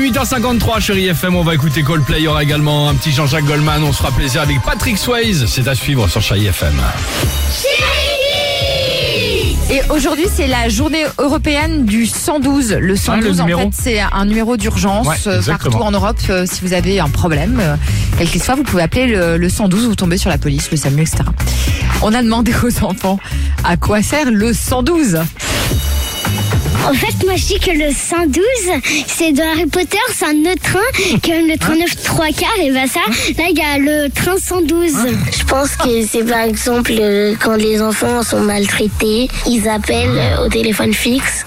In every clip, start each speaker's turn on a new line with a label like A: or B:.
A: 8h53, chérie FM, on va écouter Coldplay. Il y aura également un petit Jean-Jacques Goldman. On se fera plaisir avec Patrick Swayze. C'est à suivre sur Chérie FM.
B: Et aujourd'hui, c'est la journée européenne du 112. Le 112,
A: Ah, le
B: en fait, c'est un numéro d'urgence
A: Ouais,
B: euh, partout en Europe. Euh, Si vous avez un problème, euh, quel qu'il soit, vous pouvez appeler le, le 112, vous tombez sur la police, le SAMU, etc. On a demandé aux enfants à quoi sert le 112.
C: En fait, moi je dis que le 112, c'est dans Harry Potter, c'est un autre train, comme le train 9 3 quarts, et bah ça, là il y a le train 112.
D: Je pense que c'est par exemple euh, quand les enfants sont maltraités, ils appellent euh, au téléphone fixe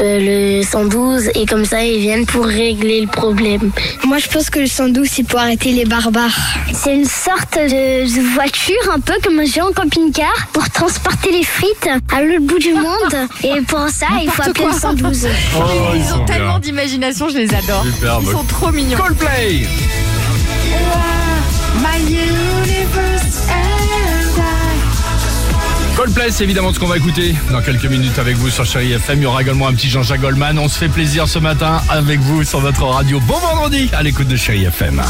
D: euh, le 112 et comme ça ils viennent pour régler le problème.
C: Moi je pense que le 112 c'est pour arrêter les barbares. C'est une sorte de, de voiture, un peu comme un géant camping-car, pour transporter les frites à l'autre bout du monde. Et pour ça, il faut appeler 112.
A: Oh,
B: ils ont tellement d'imagination, je les adore.
A: Superbe.
B: Ils sont trop mignons.
A: Coldplay Coldplay, c'est évidemment ce qu'on va écouter dans quelques minutes avec vous sur Chérie FM. Il y aura également un petit Jean-Jacques Goldman. On se fait plaisir ce matin avec vous sur votre radio. Bon vendredi à l'écoute de Chérie FM.